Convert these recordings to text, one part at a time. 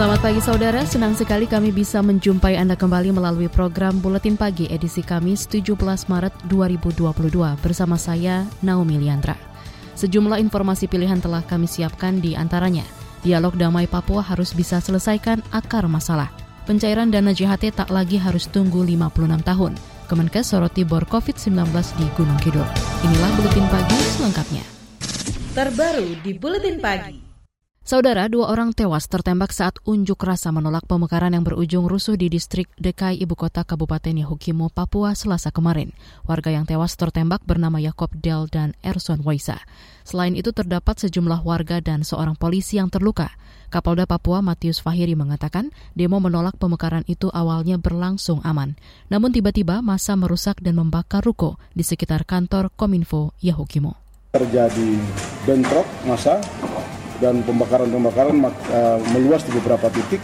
Selamat pagi saudara, senang sekali kami bisa menjumpai Anda kembali melalui program Buletin Pagi edisi Kamis 17 Maret 2022 bersama saya Naomi Liandra. Sejumlah informasi pilihan telah kami siapkan di antaranya. Dialog damai Papua harus bisa selesaikan akar masalah. Pencairan dana JHT tak lagi harus tunggu 56 tahun. Kemenkes soroti bor COVID-19 di Gunung Kidul. Inilah Buletin Pagi selengkapnya. Terbaru di Buletin Pagi. Saudara, dua orang tewas tertembak saat unjuk rasa menolak pemekaran yang berujung rusuh di distrik Dekai Ibu Kota Kabupaten Yahukimo, Papua, Selasa kemarin. Warga yang tewas tertembak bernama Yakob Del dan Erson Waisa. Selain itu terdapat sejumlah warga dan seorang polisi yang terluka. Kapolda Papua Matius Fahiri mengatakan demo menolak pemekaran itu awalnya berlangsung aman. Namun tiba-tiba masa merusak dan membakar ruko di sekitar kantor Kominfo Yahukimo. Terjadi bentrok masa dan pembakaran-pembakaran uh, meluas di beberapa titik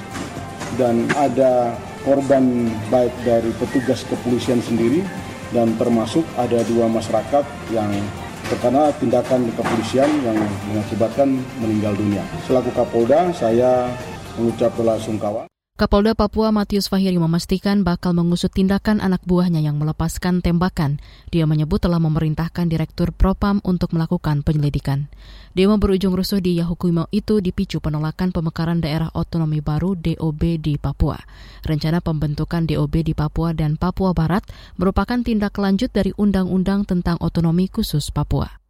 dan ada korban baik dari petugas kepolisian sendiri dan termasuk ada dua masyarakat yang terkena tindakan kepolisian yang mengakibatkan meninggal dunia. Selaku Kapolda, saya mengucap bela sungkawa. Kapolda Papua Matius Fahiri memastikan bakal mengusut tindakan anak buahnya yang melepaskan tembakan. Dia menyebut telah memerintahkan Direktur Propam untuk melakukan penyelidikan. Demo berujung rusuh di Yahukumo itu dipicu penolakan pemekaran daerah otonomi baru DOB di Papua. Rencana pembentukan DOB di Papua dan Papua Barat merupakan tindak lanjut dari Undang-Undang tentang Otonomi Khusus Papua.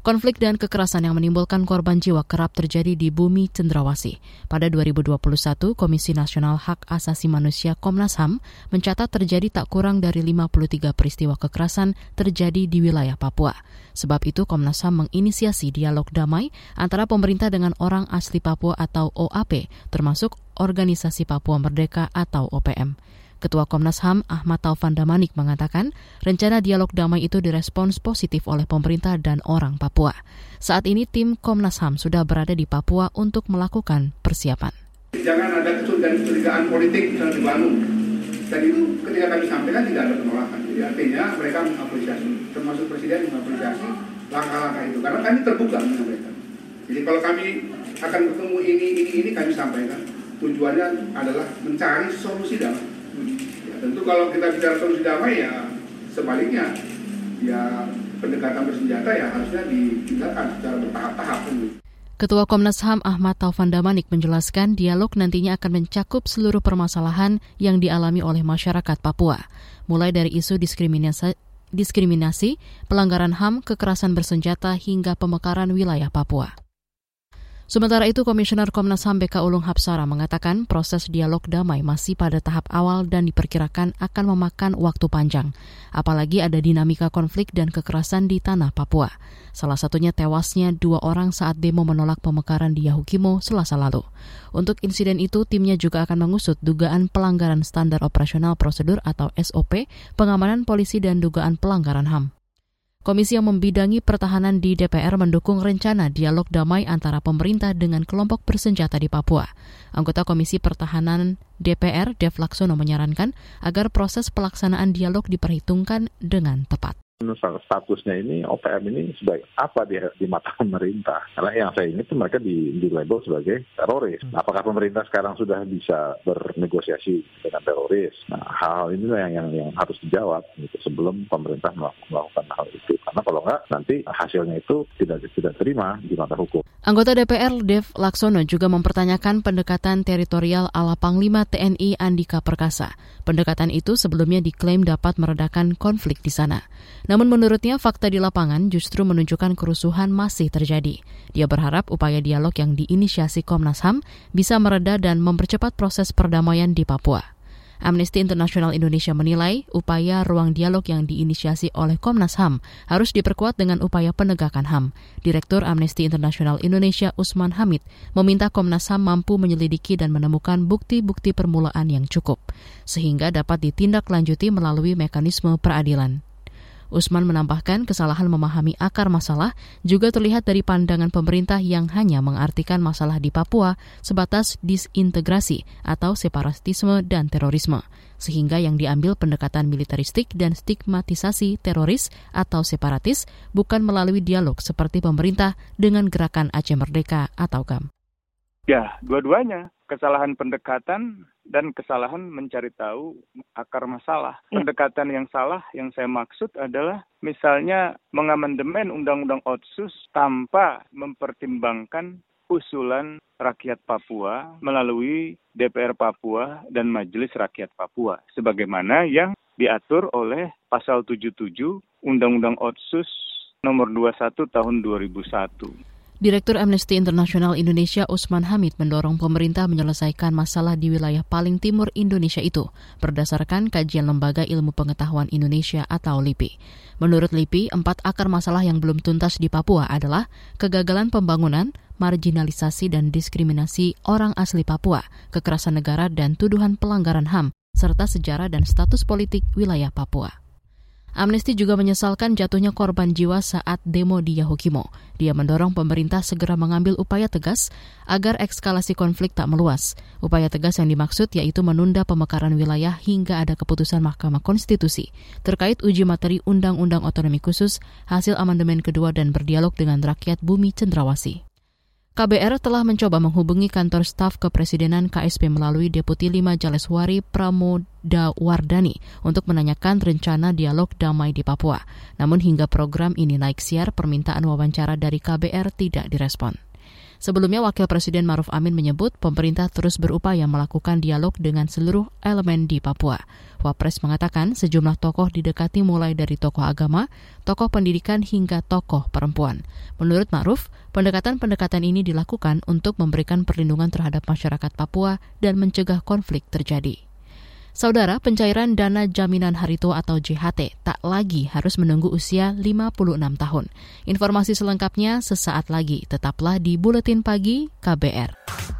Konflik dan kekerasan yang menimbulkan korban jiwa kerap terjadi di bumi Cendrawasih. Pada 2021, Komisi Nasional Hak Asasi Manusia Komnas HAM mencatat terjadi tak kurang dari 53 peristiwa kekerasan terjadi di wilayah Papua. Sebab itu Komnas HAM menginisiasi dialog damai antara pemerintah dengan orang asli Papua atau OAP, termasuk Organisasi Papua Merdeka atau OPM. Ketua Komnas HAM Ahmad Taufan Damanik mengatakan rencana dialog damai itu direspons positif oleh pemerintah dan orang Papua. Saat ini tim Komnas HAM sudah berada di Papua untuk melakukan persiapan. Jangan ada kecurigaan-kecurigaan politik yang dibangun. Dan itu ketika kami sampaikan tidak ada penolakan. Jadi artinya mereka mengapresiasi, termasuk Presiden mengapresiasi langkah-langkah itu. Karena kami terbuka menyampaikan. Jadi kalau kami akan bertemu ini, ini, ini kami sampaikan. Tujuannya adalah mencari solusi damai tentu kalau kita bicara solusi damai ya sebaliknya ya pendekatan bersenjata ya harusnya ditinggalkan secara bertahap-tahap. Ketua Komnas HAM Ahmad Taufan Damanik menjelaskan dialog nantinya akan mencakup seluruh permasalahan yang dialami oleh masyarakat Papua, mulai dari isu diskriminasi, diskriminasi pelanggaran HAM, kekerasan bersenjata hingga pemekaran wilayah Papua. Sementara itu, Komisioner Komnas HAM BK Ulung Hapsara mengatakan proses dialog damai masih pada tahap awal dan diperkirakan akan memakan waktu panjang. Apalagi ada dinamika konflik dan kekerasan di tanah Papua. Salah satunya tewasnya dua orang saat demo menolak pemekaran di Yahukimo selasa lalu. Untuk insiden itu, timnya juga akan mengusut dugaan pelanggaran standar operasional prosedur atau SOP, pengamanan polisi dan dugaan pelanggaran HAM. Komisi yang membidangi pertahanan di DPR mendukung rencana dialog damai antara pemerintah dengan kelompok bersenjata di Papua. Anggota Komisi Pertahanan DPR, Dev Laksono, menyarankan agar proses pelaksanaan dialog diperhitungkan dengan tepat statusnya ini OPM ini sebagai apa di, di mata pemerintah? Karena yang saya ingat itu mereka di, di label sebagai teroris. Nah, apakah pemerintah sekarang sudah bisa bernegosiasi dengan teroris? Nah, hal-hal ini yang, yang yang harus dijawab gitu, sebelum pemerintah melakukan hal itu. Karena kalau enggak nanti hasilnya itu tidak tidak terima di mata hukum. Anggota DPR Dev Laksono juga mempertanyakan pendekatan teritorial ala Panglima TNI Andika Perkasa. Pendekatan itu sebelumnya diklaim dapat meredakan konflik di sana. Namun menurutnya fakta di lapangan justru menunjukkan kerusuhan masih terjadi. Dia berharap upaya dialog yang diinisiasi Komnas HAM bisa mereda dan mempercepat proses perdamaian di Papua. Amnesty International Indonesia menilai upaya ruang dialog yang diinisiasi oleh Komnas HAM harus diperkuat dengan upaya penegakan HAM. Direktur Amnesty International Indonesia Usman Hamid meminta Komnas HAM mampu menyelidiki dan menemukan bukti-bukti permulaan yang cukup, sehingga dapat ditindaklanjuti melalui mekanisme peradilan. Usman menambahkan kesalahan memahami akar masalah juga terlihat dari pandangan pemerintah yang hanya mengartikan masalah di Papua sebatas disintegrasi atau separatisme dan terorisme, sehingga yang diambil pendekatan militeristik dan stigmatisasi teroris atau separatis bukan melalui dialog seperti pemerintah dengan gerakan Aceh Merdeka atau GAM. Ya, dua-duanya kesalahan pendekatan dan kesalahan mencari tahu akar masalah. Ya. Pendekatan yang salah yang saya maksud adalah misalnya mengamandemen Undang-Undang Otsus tanpa mempertimbangkan usulan rakyat Papua melalui DPR Papua dan Majelis Rakyat Papua sebagaimana yang diatur oleh pasal 77 Undang-Undang Otsus nomor 21 tahun 2001. Direktur Amnesty International Indonesia Usman Hamid mendorong pemerintah menyelesaikan masalah di wilayah paling timur Indonesia itu berdasarkan kajian Lembaga Ilmu Pengetahuan Indonesia atau LIPI. Menurut LIPI, empat akar masalah yang belum tuntas di Papua adalah kegagalan pembangunan, marginalisasi dan diskriminasi orang asli Papua, kekerasan negara dan tuduhan pelanggaran HAM, serta sejarah dan status politik wilayah Papua. Amnesty juga menyesalkan jatuhnya korban jiwa saat demo di Yahukimo. Dia mendorong pemerintah segera mengambil upaya tegas agar ekskalasi konflik tak meluas. Upaya tegas yang dimaksud yaitu menunda pemekaran wilayah hingga ada keputusan Mahkamah Konstitusi terkait uji materi Undang-Undang Otonomi Khusus hasil amandemen kedua dan berdialog dengan rakyat bumi Cendrawasi. KBR telah mencoba menghubungi kantor staf kepresidenan KSP melalui Deputi 5 Jaleswari Pramoda Wardani untuk menanyakan rencana dialog damai di Papua. Namun hingga program ini naik siar, permintaan wawancara dari KBR tidak direspon. Sebelumnya, Wakil Presiden Maruf Amin menyebut pemerintah terus berupaya melakukan dialog dengan seluruh elemen di Papua. Wapres mengatakan sejumlah tokoh didekati mulai dari tokoh agama, tokoh pendidikan hingga tokoh perempuan. Menurut Maruf, pendekatan-pendekatan ini dilakukan untuk memberikan perlindungan terhadap masyarakat Papua dan mencegah konflik terjadi. Saudara, pencairan dana jaminan hari tua atau JHT tak lagi harus menunggu usia 56 tahun. Informasi selengkapnya sesaat lagi, tetaplah di Buletin Pagi KBR.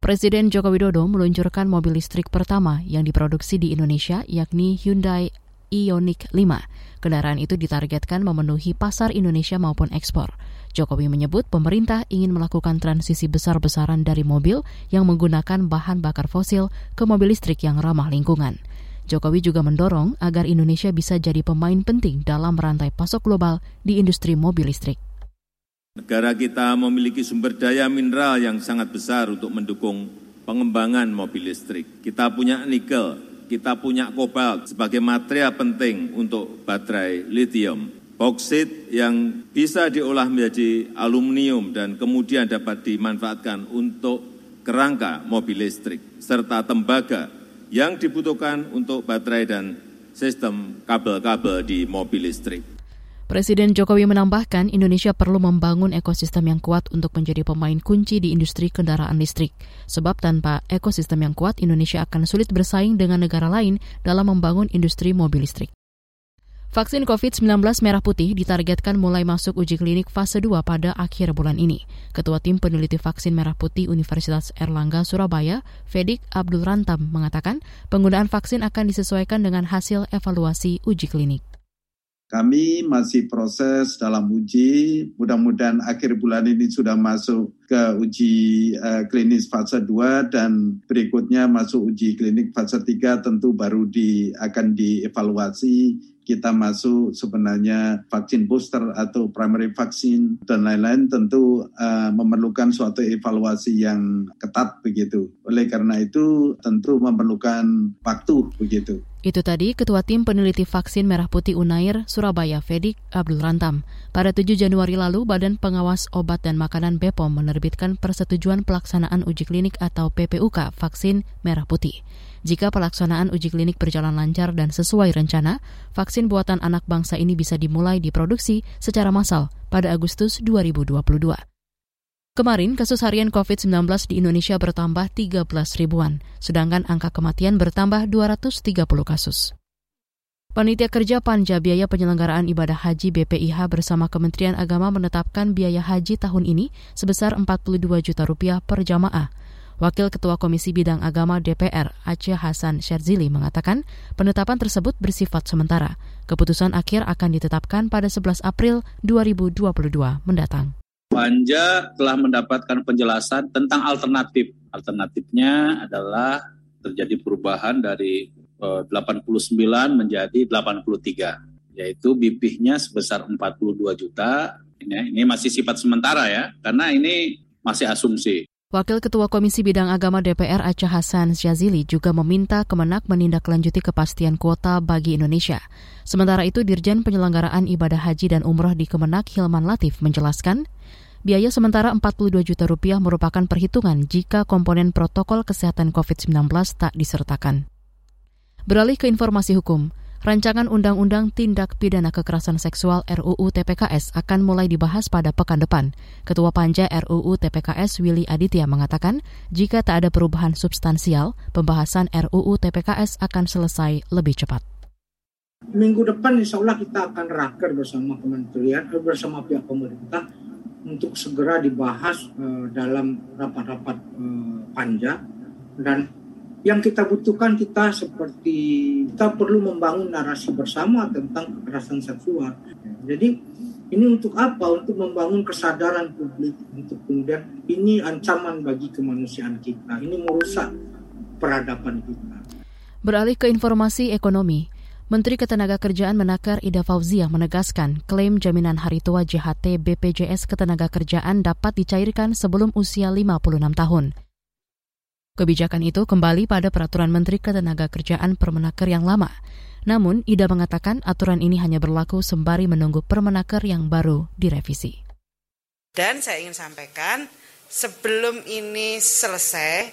Presiden Joko Widodo meluncurkan mobil listrik pertama yang diproduksi di Indonesia, yakni Hyundai Ioniq 5. Kendaraan itu ditargetkan memenuhi pasar Indonesia maupun ekspor. Jokowi menyebut pemerintah ingin melakukan transisi besar-besaran dari mobil yang menggunakan bahan bakar fosil ke mobil listrik yang ramah lingkungan. Jokowi juga mendorong agar Indonesia bisa jadi pemain penting dalam rantai pasok global di industri mobil listrik. Negara kita memiliki sumber daya mineral yang sangat besar untuk mendukung pengembangan mobil listrik. Kita punya nikel, kita punya kobalt sebagai material penting untuk baterai lithium. Boksit yang bisa diolah menjadi aluminium dan kemudian dapat dimanfaatkan untuk kerangka mobil listrik, serta tembaga yang dibutuhkan untuk baterai dan sistem kabel-kabel di mobil listrik. Presiden Jokowi menambahkan Indonesia perlu membangun ekosistem yang kuat untuk menjadi pemain kunci di industri kendaraan listrik. Sebab tanpa ekosistem yang kuat, Indonesia akan sulit bersaing dengan negara lain dalam membangun industri mobil listrik. Vaksin COVID-19 merah putih ditargetkan mulai masuk uji klinik fase 2 pada akhir bulan ini. Ketua Tim Peneliti Vaksin Merah Putih Universitas Erlangga Surabaya, Fedik Abdul Rantam, mengatakan penggunaan vaksin akan disesuaikan dengan hasil evaluasi uji klinik. Kami masih proses dalam uji, mudah-mudahan akhir bulan ini sudah masuk ke uji uh, klinis fase 2 dan berikutnya masuk uji klinik fase 3 tentu baru di, akan dievaluasi kita masuk sebenarnya vaksin booster atau primary vaksin dan lain-lain tentu uh, memerlukan suatu evaluasi yang ketat begitu. Oleh karena itu tentu memerlukan waktu begitu. Itu tadi Ketua Tim Peneliti Vaksin Merah Putih Unair, Surabaya, Fedik Abdul Rantam. Pada 7 Januari lalu, Badan Pengawas Obat dan Makanan BPOM menerbitkan persetujuan pelaksanaan uji klinik atau PPUK vaksin merah putih. Jika pelaksanaan uji klinik berjalan lancar dan sesuai rencana, vaksin buatan anak bangsa ini bisa dimulai diproduksi secara massal pada Agustus 2022. Kemarin, kasus harian COVID-19 di Indonesia bertambah 13 ribuan, sedangkan angka kematian bertambah 230 kasus. Panitia Kerja Panja Biaya Penyelenggaraan Ibadah Haji BPIH bersama Kementerian Agama menetapkan biaya haji tahun ini sebesar 42 juta rupiah per jamaah. Wakil Ketua Komisi Bidang Agama DPR, Aceh Hasan Syerzili, mengatakan penetapan tersebut bersifat sementara. Keputusan akhir akan ditetapkan pada 11 April 2022 mendatang. Panja telah mendapatkan penjelasan tentang alternatif. Alternatifnya adalah terjadi perubahan dari 89 eh, menjadi 83 yaitu BP-nya sebesar 42 juta ini masih sifat sementara ya karena ini masih asumsi Wakil Ketua Komisi Bidang Agama DPR Aceh Hasan Syazili juga meminta Kemenak menindaklanjuti kepastian kuota bagi Indonesia. Sementara itu, Dirjen Penyelenggaraan Ibadah Haji dan Umroh di Kemenak Hilman Latif menjelaskan, biaya sementara 42 juta rupiah merupakan perhitungan jika komponen protokol kesehatan COVID-19 tak disertakan. Beralih ke informasi hukum, rancangan Undang-Undang Tindak Pidana Kekerasan Seksual RUU TPKS akan mulai dibahas pada pekan depan. Ketua Panja RUU TPKS Willy Aditya mengatakan, jika tak ada perubahan substansial, pembahasan RUU TPKS akan selesai lebih cepat. Minggu depan insya Allah kita akan raker bersama kementerian, eh, bersama pihak pemerintah untuk segera dibahas uh, dalam rapat-rapat uh, panja dan yang kita butuhkan kita seperti kita perlu membangun narasi bersama tentang kekerasan seksual. Jadi ini untuk apa? Untuk membangun kesadaran publik untuk kemudian ini ancaman bagi kemanusiaan kita. Ini merusak peradaban kita. Beralih ke informasi ekonomi, Menteri Ketenagakerjaan Menakar Ida Fauzia menegaskan klaim jaminan hari tua JHT BPJS Ketenagakerjaan dapat dicairkan sebelum usia 56 tahun. Kebijakan itu kembali pada Peraturan Menteri Ketenagakerjaan Permenaker yang lama. Namun, Ida mengatakan aturan ini hanya berlaku sembari menunggu Permenaker yang baru direvisi. Dan saya ingin sampaikan, sebelum ini selesai,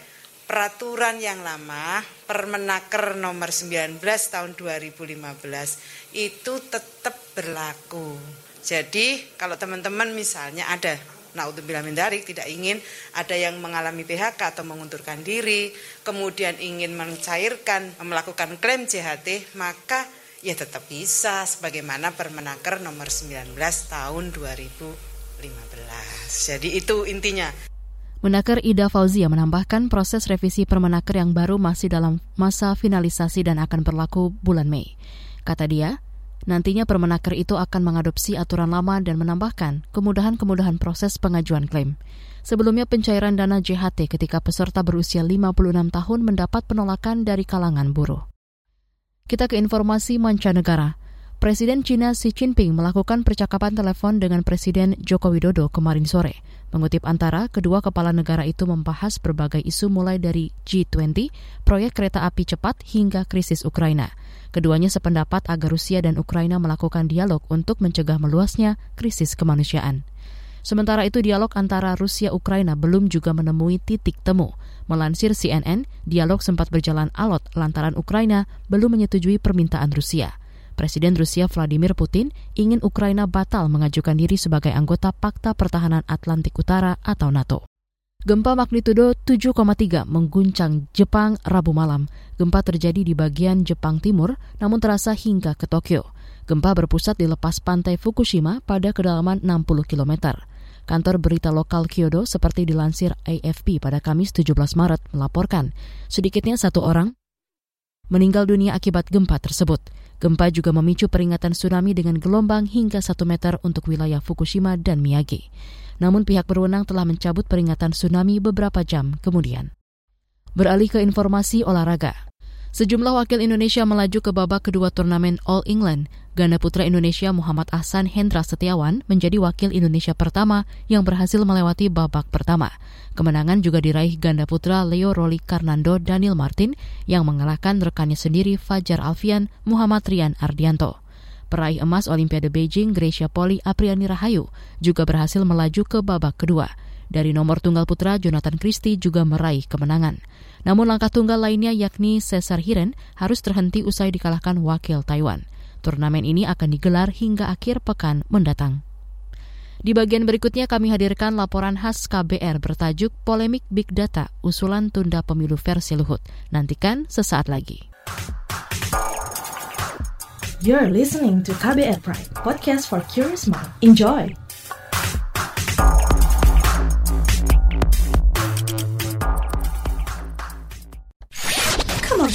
peraturan yang lama, Permenaker nomor 19 tahun 2015, itu tetap berlaku. Jadi, kalau teman-teman misalnya ada naudzubillah min tidak ingin ada yang mengalami PHK atau mengundurkan diri, kemudian ingin mencairkan melakukan klaim JHT, maka ya tetap bisa sebagaimana Permenaker nomor 19 tahun 2015. Jadi itu intinya. Menaker Ida Fauzia menambahkan proses revisi Permenaker yang baru masih dalam masa finalisasi dan akan berlaku bulan Mei. Kata dia, Nantinya Permenaker itu akan mengadopsi aturan lama dan menambahkan kemudahan-kemudahan proses pengajuan klaim. Sebelumnya pencairan dana JHT ketika peserta berusia 56 tahun mendapat penolakan dari kalangan buruh. Kita ke informasi mancanegara. Presiden China Xi Jinping melakukan percakapan telepon dengan Presiden Joko Widodo kemarin sore. Mengutip antara, kedua kepala negara itu membahas berbagai isu mulai dari G20, proyek kereta api cepat hingga krisis Ukraina. Keduanya sependapat agar Rusia dan Ukraina melakukan dialog untuk mencegah meluasnya krisis kemanusiaan. Sementara itu dialog antara Rusia-Ukraina belum juga menemui titik temu. Melansir CNN, dialog sempat berjalan alot lantaran Ukraina belum menyetujui permintaan Rusia. Presiden Rusia Vladimir Putin ingin Ukraina batal mengajukan diri sebagai anggota Pakta Pertahanan Atlantik Utara atau NATO. Gempa magnitudo 7,3 mengguncang Jepang Rabu malam. Gempa terjadi di bagian Jepang Timur, namun terasa hingga ke Tokyo. Gempa berpusat di lepas pantai Fukushima pada kedalaman 60 km. Kantor berita lokal Kyodo seperti dilansir AFP pada Kamis 17 Maret melaporkan sedikitnya satu orang meninggal dunia akibat gempa tersebut. Gempa juga memicu peringatan tsunami dengan gelombang hingga 1 meter untuk wilayah Fukushima dan Miyagi namun pihak berwenang telah mencabut peringatan tsunami beberapa jam kemudian. Beralih ke informasi olahraga. Sejumlah wakil Indonesia melaju ke babak kedua turnamen All England. Ganda putra Indonesia Muhammad Ahsan Hendra Setiawan menjadi wakil Indonesia pertama yang berhasil melewati babak pertama. Kemenangan juga diraih ganda putra Leo Roli Karnando Daniel Martin yang mengalahkan rekannya sendiri Fajar Alfian Muhammad Rian Ardianto. Peraih emas Olimpiade Beijing Gracia Poli Apriani Rahayu juga berhasil melaju ke babak kedua. Dari nomor tunggal putra, Jonathan Christie juga meraih kemenangan. Namun langkah tunggal lainnya yakni Cesar Hiren harus terhenti usai dikalahkan wakil Taiwan. Turnamen ini akan digelar hingga akhir pekan mendatang. Di bagian berikutnya kami hadirkan laporan khas KBR bertajuk Polemik Big Data, usulan tunda pemilu versi Luhut. Nantikan sesaat lagi. You're listening to KBR Pride, podcast for curious mind. Enjoy!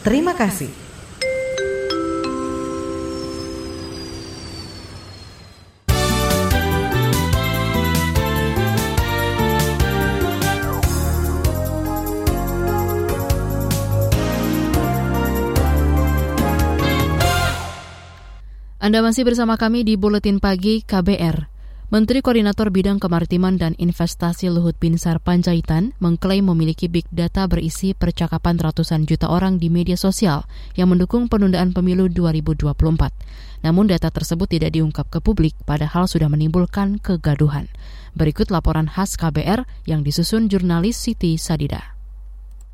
Terima kasih. Anda masih bersama kami di Buletin Pagi KBR. Menteri Koordinator Bidang Kemaritiman dan Investasi Luhut Binsar Panjaitan mengklaim memiliki big data berisi percakapan ratusan juta orang di media sosial yang mendukung penundaan pemilu 2024. Namun data tersebut tidak diungkap ke publik padahal sudah menimbulkan kegaduhan. Berikut laporan khas KBR yang disusun jurnalis Siti Sadida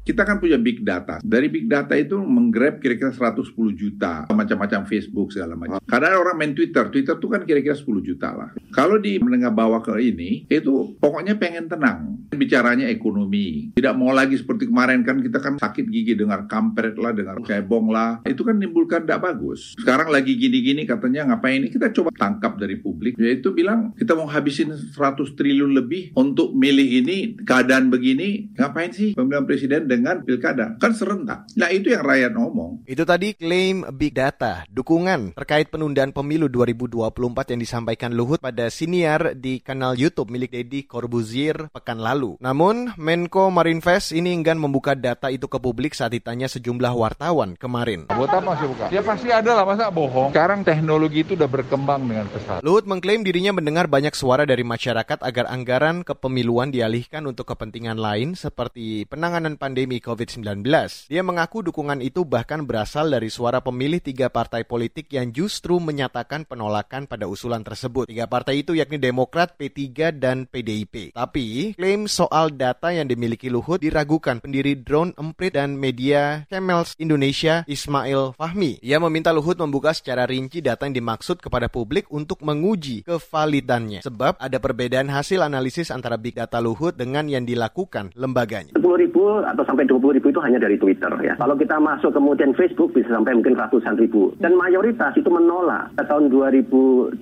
kita kan punya big data. Dari big data itu menggrab kira-kira 110 juta, macam-macam Facebook segala macam. Karena orang main Twitter, Twitter itu kan kira-kira 10 juta lah. Kalau di menengah bawah ke ini, itu pokoknya pengen tenang. Bicaranya ekonomi. Tidak mau lagi seperti kemarin kan kita kan sakit gigi dengar kampret lah, dengar cebong lah. Itu kan menimbulkan tidak bagus. Sekarang lagi gini-gini katanya ngapain ini, kita coba tangkap dari publik. Yaitu bilang kita mau habisin 100 triliun lebih untuk milih ini, keadaan begini, ngapain sih pemilihan presiden dengan pilkada. Kan serentak. Nah itu yang rakyat ngomong. Itu tadi klaim Big Data, dukungan terkait penundaan pemilu 2024 yang disampaikan Luhut pada siniar di kanal YouTube milik Deddy Corbuzier pekan lalu. Namun, Menko Marinvest ini enggan membuka data itu ke publik saat ditanya sejumlah wartawan kemarin. Apa masih buka? Ya pasti ada lah, masa bohong? Sekarang teknologi itu udah berkembang dengan pesat. Luhut mengklaim dirinya mendengar banyak suara dari masyarakat agar anggaran kepemiluan dialihkan untuk kepentingan lain seperti penanganan pandemi pandemi COVID-19. Dia mengaku dukungan itu bahkan berasal dari suara pemilih tiga partai politik yang justru menyatakan penolakan pada usulan tersebut. Tiga partai itu yakni Demokrat, P3, dan PDIP. Tapi, klaim soal data yang dimiliki Luhut diragukan pendiri drone Emprit dan media Camels Indonesia Ismail Fahmi. Ia meminta Luhut membuka secara rinci data yang dimaksud kepada publik untuk menguji kevalidannya. Sebab ada perbedaan hasil analisis antara Big Data Luhut dengan yang dilakukan lembaganya. 10 ribu atau sampai 20 ribu itu hanya dari Twitter ya. Kalau kita masuk kemudian Facebook bisa sampai mungkin ratusan ribu. Dan mayoritas itu menolak. Tahun 2021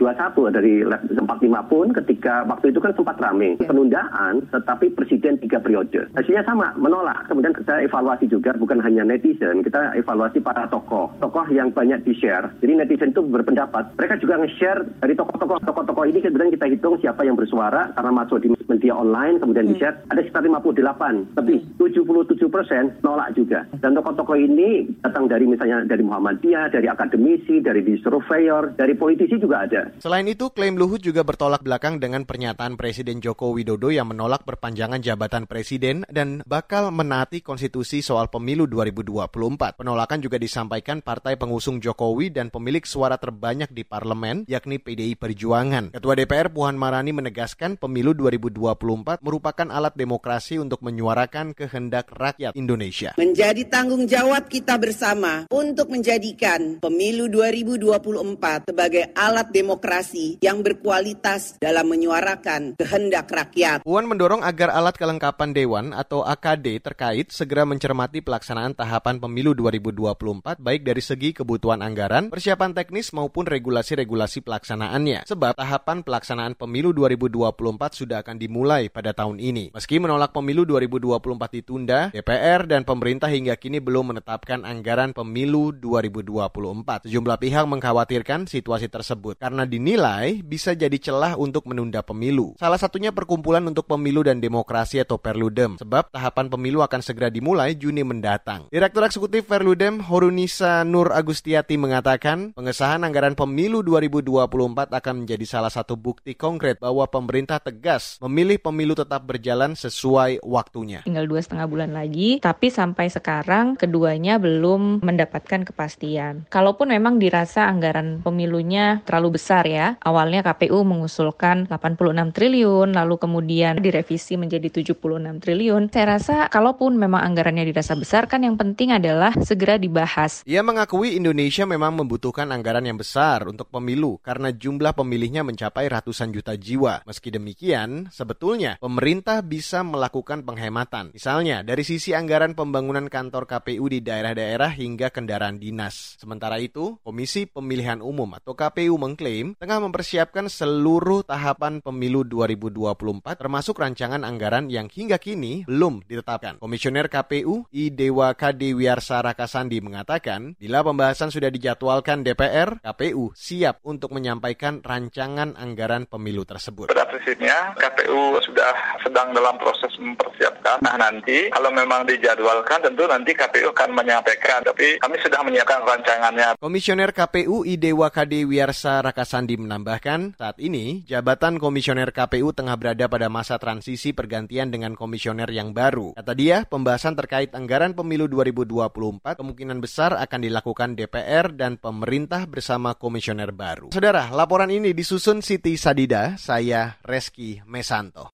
dari 45 pun ketika waktu itu kan sempat rame. Penundaan tetapi presiden tiga periode. Hasilnya sama, menolak. Kemudian kita evaluasi juga bukan hanya netizen, kita evaluasi para tokoh. Tokoh yang banyak di-share. Jadi netizen itu berpendapat. Mereka juga nge-share dari tokoh-tokoh. Tokoh-tokoh ini kemudian kita hitung siapa yang bersuara karena masuk di media online kemudian di-share. Ada sekitar 58. Lebih 77 persen nolak juga. Dan tokoh-tokoh ini datang dari misalnya dari Muhammadiyah, dari akademisi, dari di surveyor, dari politisi juga ada. Selain itu, klaim Luhut juga bertolak belakang dengan pernyataan Presiden Joko Widodo yang menolak perpanjangan jabatan presiden dan bakal menaati konstitusi soal pemilu 2024. Penolakan juga disampaikan partai pengusung Jokowi dan pemilik suara terbanyak di parlemen, yakni PDI Perjuangan. Ketua DPR Puan Marani menegaskan pemilu 2024 merupakan alat demokrasi untuk menyuarakan kehendak rakyat Indonesia. Menjadi tanggung jawab kita bersama untuk menjadikan pemilu 2024 sebagai alat demokrasi yang berkualitas dalam menyuarakan kehendak rakyat. Puan mendorong agar alat kelengkapan Dewan atau AKD terkait segera mencermati pelaksanaan tahapan pemilu 2024 baik dari segi kebutuhan anggaran, persiapan teknis maupun regulasi-regulasi pelaksanaannya. Sebab tahapan pelaksanaan pemilu 2024 sudah akan dimulai pada tahun ini. Meski menolak pemilu 2024 ditunda, DPR dan pemerintah hingga kini belum menetapkan anggaran pemilu 2024. Sejumlah pihak mengkhawatirkan situasi tersebut karena dinilai bisa jadi celah untuk menunda pemilu. Salah satunya Perkumpulan untuk Pemilu dan Demokrasi atau Perludem, sebab tahapan pemilu akan segera dimulai Juni mendatang. Direktur Eksekutif Perludem, Horunisa Nur Agustiati mengatakan, pengesahan anggaran pemilu 2024 akan menjadi salah satu bukti konkret bahwa pemerintah tegas memilih pemilu tetap berjalan sesuai waktunya. Tinggal dua setengah bulan lagi, tapi sampai sekarang keduanya belum mendapatkan kepastian. Kalaupun memang dirasa anggaran pemilunya terlalu besar ya, awalnya KPU mengusulkan 86 triliun, lalu kemudian direvisi menjadi 76 triliun. Saya rasa kalaupun memang anggarannya dirasa besar, kan yang penting adalah segera dibahas. Ia mengakui Indonesia memang membutuhkan anggaran yang besar untuk pemilu karena jumlah pemilihnya mencapai ratusan juta jiwa. Meski demikian, sebetulnya pemerintah bisa melakukan penghematan. Misalnya, dari sisi anggaran pembangunan kantor KPU di daerah-daerah hingga kendaraan dinas. Sementara itu, Komisi Pemilihan Umum atau KPU mengklaim tengah mempersiapkan seluruh tahapan pemilu 2024 termasuk rancangan anggaran yang hingga kini belum ditetapkan. Komisioner KPU I Dewa Kade Wiarsara Kasandi mengatakan, bila pembahasan sudah dijadwalkan DPR, KPU siap untuk menyampaikan rancangan anggaran pemilu tersebut. Pada prinsipnya KPU sudah sedang dalam proses mempersiapkan. Nah nanti kalau memang dijadwalkan tentu nanti KPU akan menyampaikan. Tapi kami sudah menyiapkan rancangannya. Komisioner KPU Idewa KD Wiarsa Rakasandi menambahkan, saat ini jabatan komisioner KPU tengah berada pada masa transisi pergantian dengan komisioner yang baru. Kata dia, pembahasan terkait anggaran pemilu 2024 kemungkinan besar akan dilakukan DPR dan pemerintah bersama komisioner baru. Saudara, laporan ini disusun Siti Sadida, saya Reski Mesanto.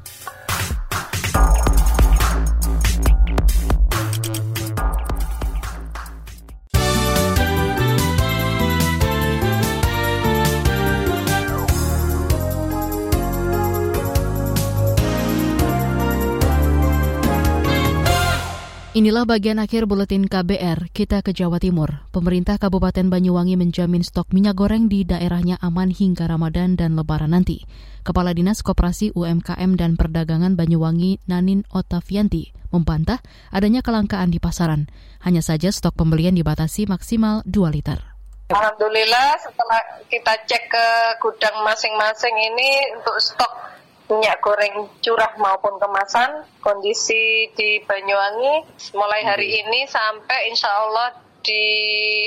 Inilah bagian akhir buletin KBR. Kita ke Jawa Timur. Pemerintah Kabupaten Banyuwangi menjamin stok minyak goreng di daerahnya aman hingga Ramadan dan Lebaran nanti. Kepala Dinas Koperasi UMKM dan Perdagangan Banyuwangi Nanin Otavianti membantah adanya kelangkaan di pasaran. Hanya saja stok pembelian dibatasi maksimal 2 liter. Alhamdulillah setelah kita cek ke gudang masing-masing ini untuk stok minyak goreng curah maupun kemasan kondisi di Banyuwangi mulai hari ini sampai insya Allah di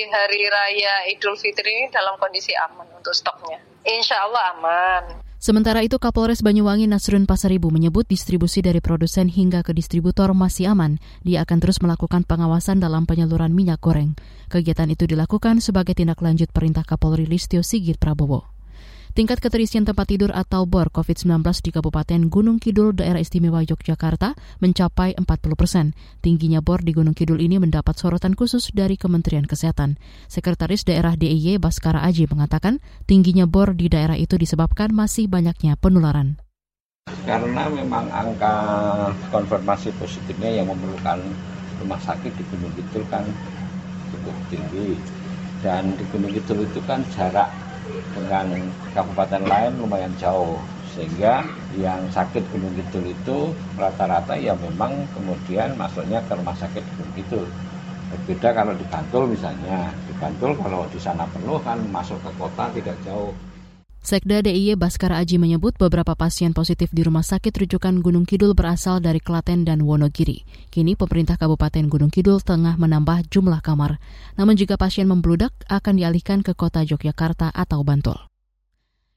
hari raya Idul Fitri ini dalam kondisi aman untuk stoknya. Insya Allah aman. Sementara itu Kapolres Banyuwangi Nasrun Pasaribu menyebut distribusi dari produsen hingga ke distributor masih aman. Dia akan terus melakukan pengawasan dalam penyaluran minyak goreng. Kegiatan itu dilakukan sebagai tindak lanjut perintah Kapolri Listio Sigit Prabowo. Tingkat keterisian tempat tidur atau BOR COVID-19 di Kabupaten Gunung Kidul, Daerah Istimewa Yogyakarta mencapai 40 persen. Tingginya BOR di Gunung Kidul ini mendapat sorotan khusus dari Kementerian Kesehatan. Sekretaris Daerah DIY Baskara Aji mengatakan tingginya BOR di daerah itu disebabkan masih banyaknya penularan. Karena memang angka konfirmasi positifnya yang memerlukan rumah sakit di Gunung Kidul kan cukup tinggi. Dan di Gunung Kidul itu kan jarak dengan kabupaten lain lumayan jauh. Sehingga yang sakit Gunung Kidul itu rata-rata ya memang kemudian masuknya ke rumah sakit Gunung Kidul. Berbeda kalau di Bantul misalnya. Di Bantul kalau di sana penuh kan masuk ke kota tidak jauh Sekda DIY Baskara Aji menyebut beberapa pasien positif di Rumah Sakit Rujukan Gunung Kidul berasal dari Klaten dan Wonogiri. Kini pemerintah Kabupaten Gunung Kidul tengah menambah jumlah kamar. Namun jika pasien membludak akan dialihkan ke kota Yogyakarta atau Bantul.